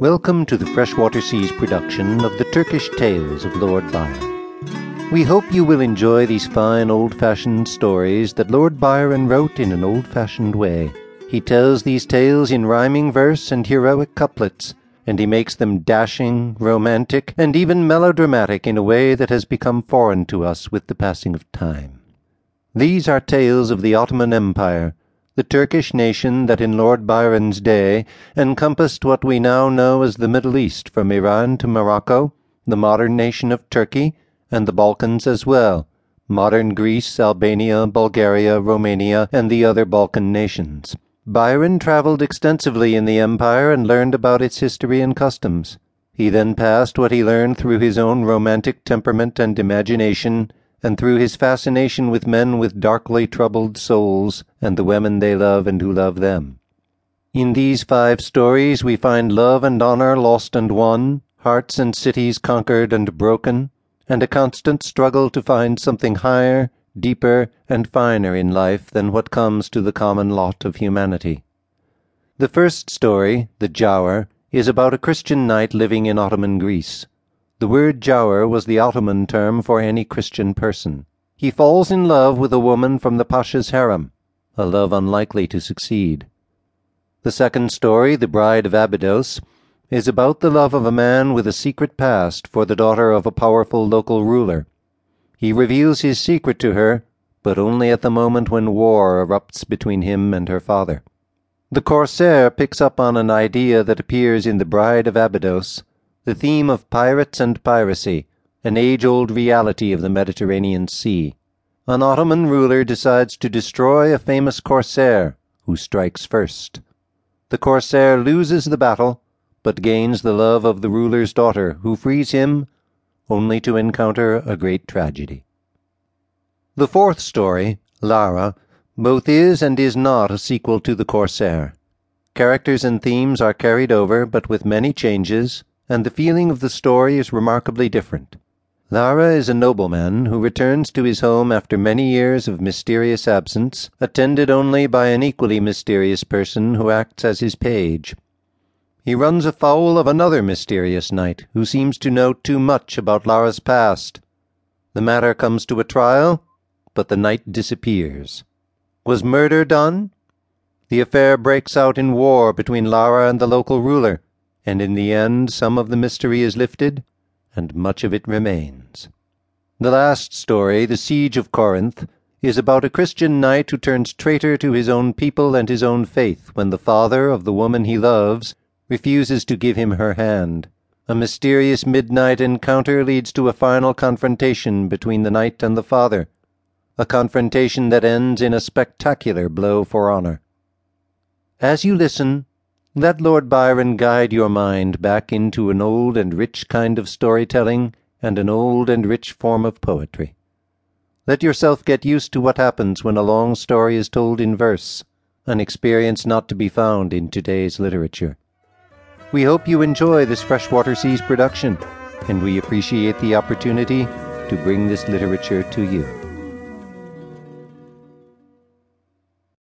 Welcome to the Freshwater Seas production of the Turkish Tales of Lord Byron. We hope you will enjoy these fine old fashioned stories that Lord Byron wrote in an old fashioned way. He tells these tales in rhyming verse and heroic couplets, and he makes them dashing, romantic, and even melodramatic in a way that has become foreign to us with the passing of time. These are tales of the Ottoman Empire the Turkish nation that in Lord Byron's day encompassed what we now know as the Middle East from Iran to Morocco, the modern nation of Turkey, and the Balkans as well, modern Greece, Albania, Bulgaria, Romania, and the other Balkan nations. Byron traveled extensively in the empire and learned about its history and customs. He then passed what he learned through his own romantic temperament and imagination and through his fascination with men with darkly troubled souls and the women they love and who love them. In these five stories we find love and honor lost and won, hearts and cities conquered and broken, and a constant struggle to find something higher, deeper, and finer in life than what comes to the common lot of humanity. The first story, The Giaour, is about a Christian knight living in Ottoman Greece. The word Giaour was the Ottoman term for any Christian person. He falls in love with a woman from the Pasha's harem, a love unlikely to succeed. The second story, The Bride of Abydos, is about the love of a man with a secret past for the daughter of a powerful local ruler. He reveals his secret to her, but only at the moment when war erupts between him and her father. The Corsair picks up on an idea that appears in The Bride of Abydos the theme of pirates and piracy, an age old reality of the Mediterranean Sea. An Ottoman ruler decides to destroy a famous corsair who strikes first. The corsair loses the battle, but gains the love of the ruler's daughter, who frees him, only to encounter a great tragedy. The fourth story, Lara, both is and is not a sequel to the Corsair. Characters and themes are carried over, but with many changes, and the feeling of the story is remarkably different. Lara is a nobleman who returns to his home after many years of mysterious absence, attended only by an equally mysterious person who acts as his page. He runs afoul of another mysterious knight who seems to know too much about Lara's past. The matter comes to a trial, but the knight disappears. Was murder done? The affair breaks out in war between Lara and the local ruler and in the end some of the mystery is lifted, and much of it remains. The last story, The Siege of Corinth, is about a Christian knight who turns traitor to his own people and his own faith when the father of the woman he loves refuses to give him her hand. A mysterious midnight encounter leads to a final confrontation between the knight and the father, a confrontation that ends in a spectacular blow for honor. As you listen, let Lord Byron guide your mind back into an old and rich kind of storytelling and an old and rich form of poetry. Let yourself get used to what happens when a long story is told in verse, an experience not to be found in today's literature. We hope you enjoy this Freshwater Seas production, and we appreciate the opportunity to bring this literature to you.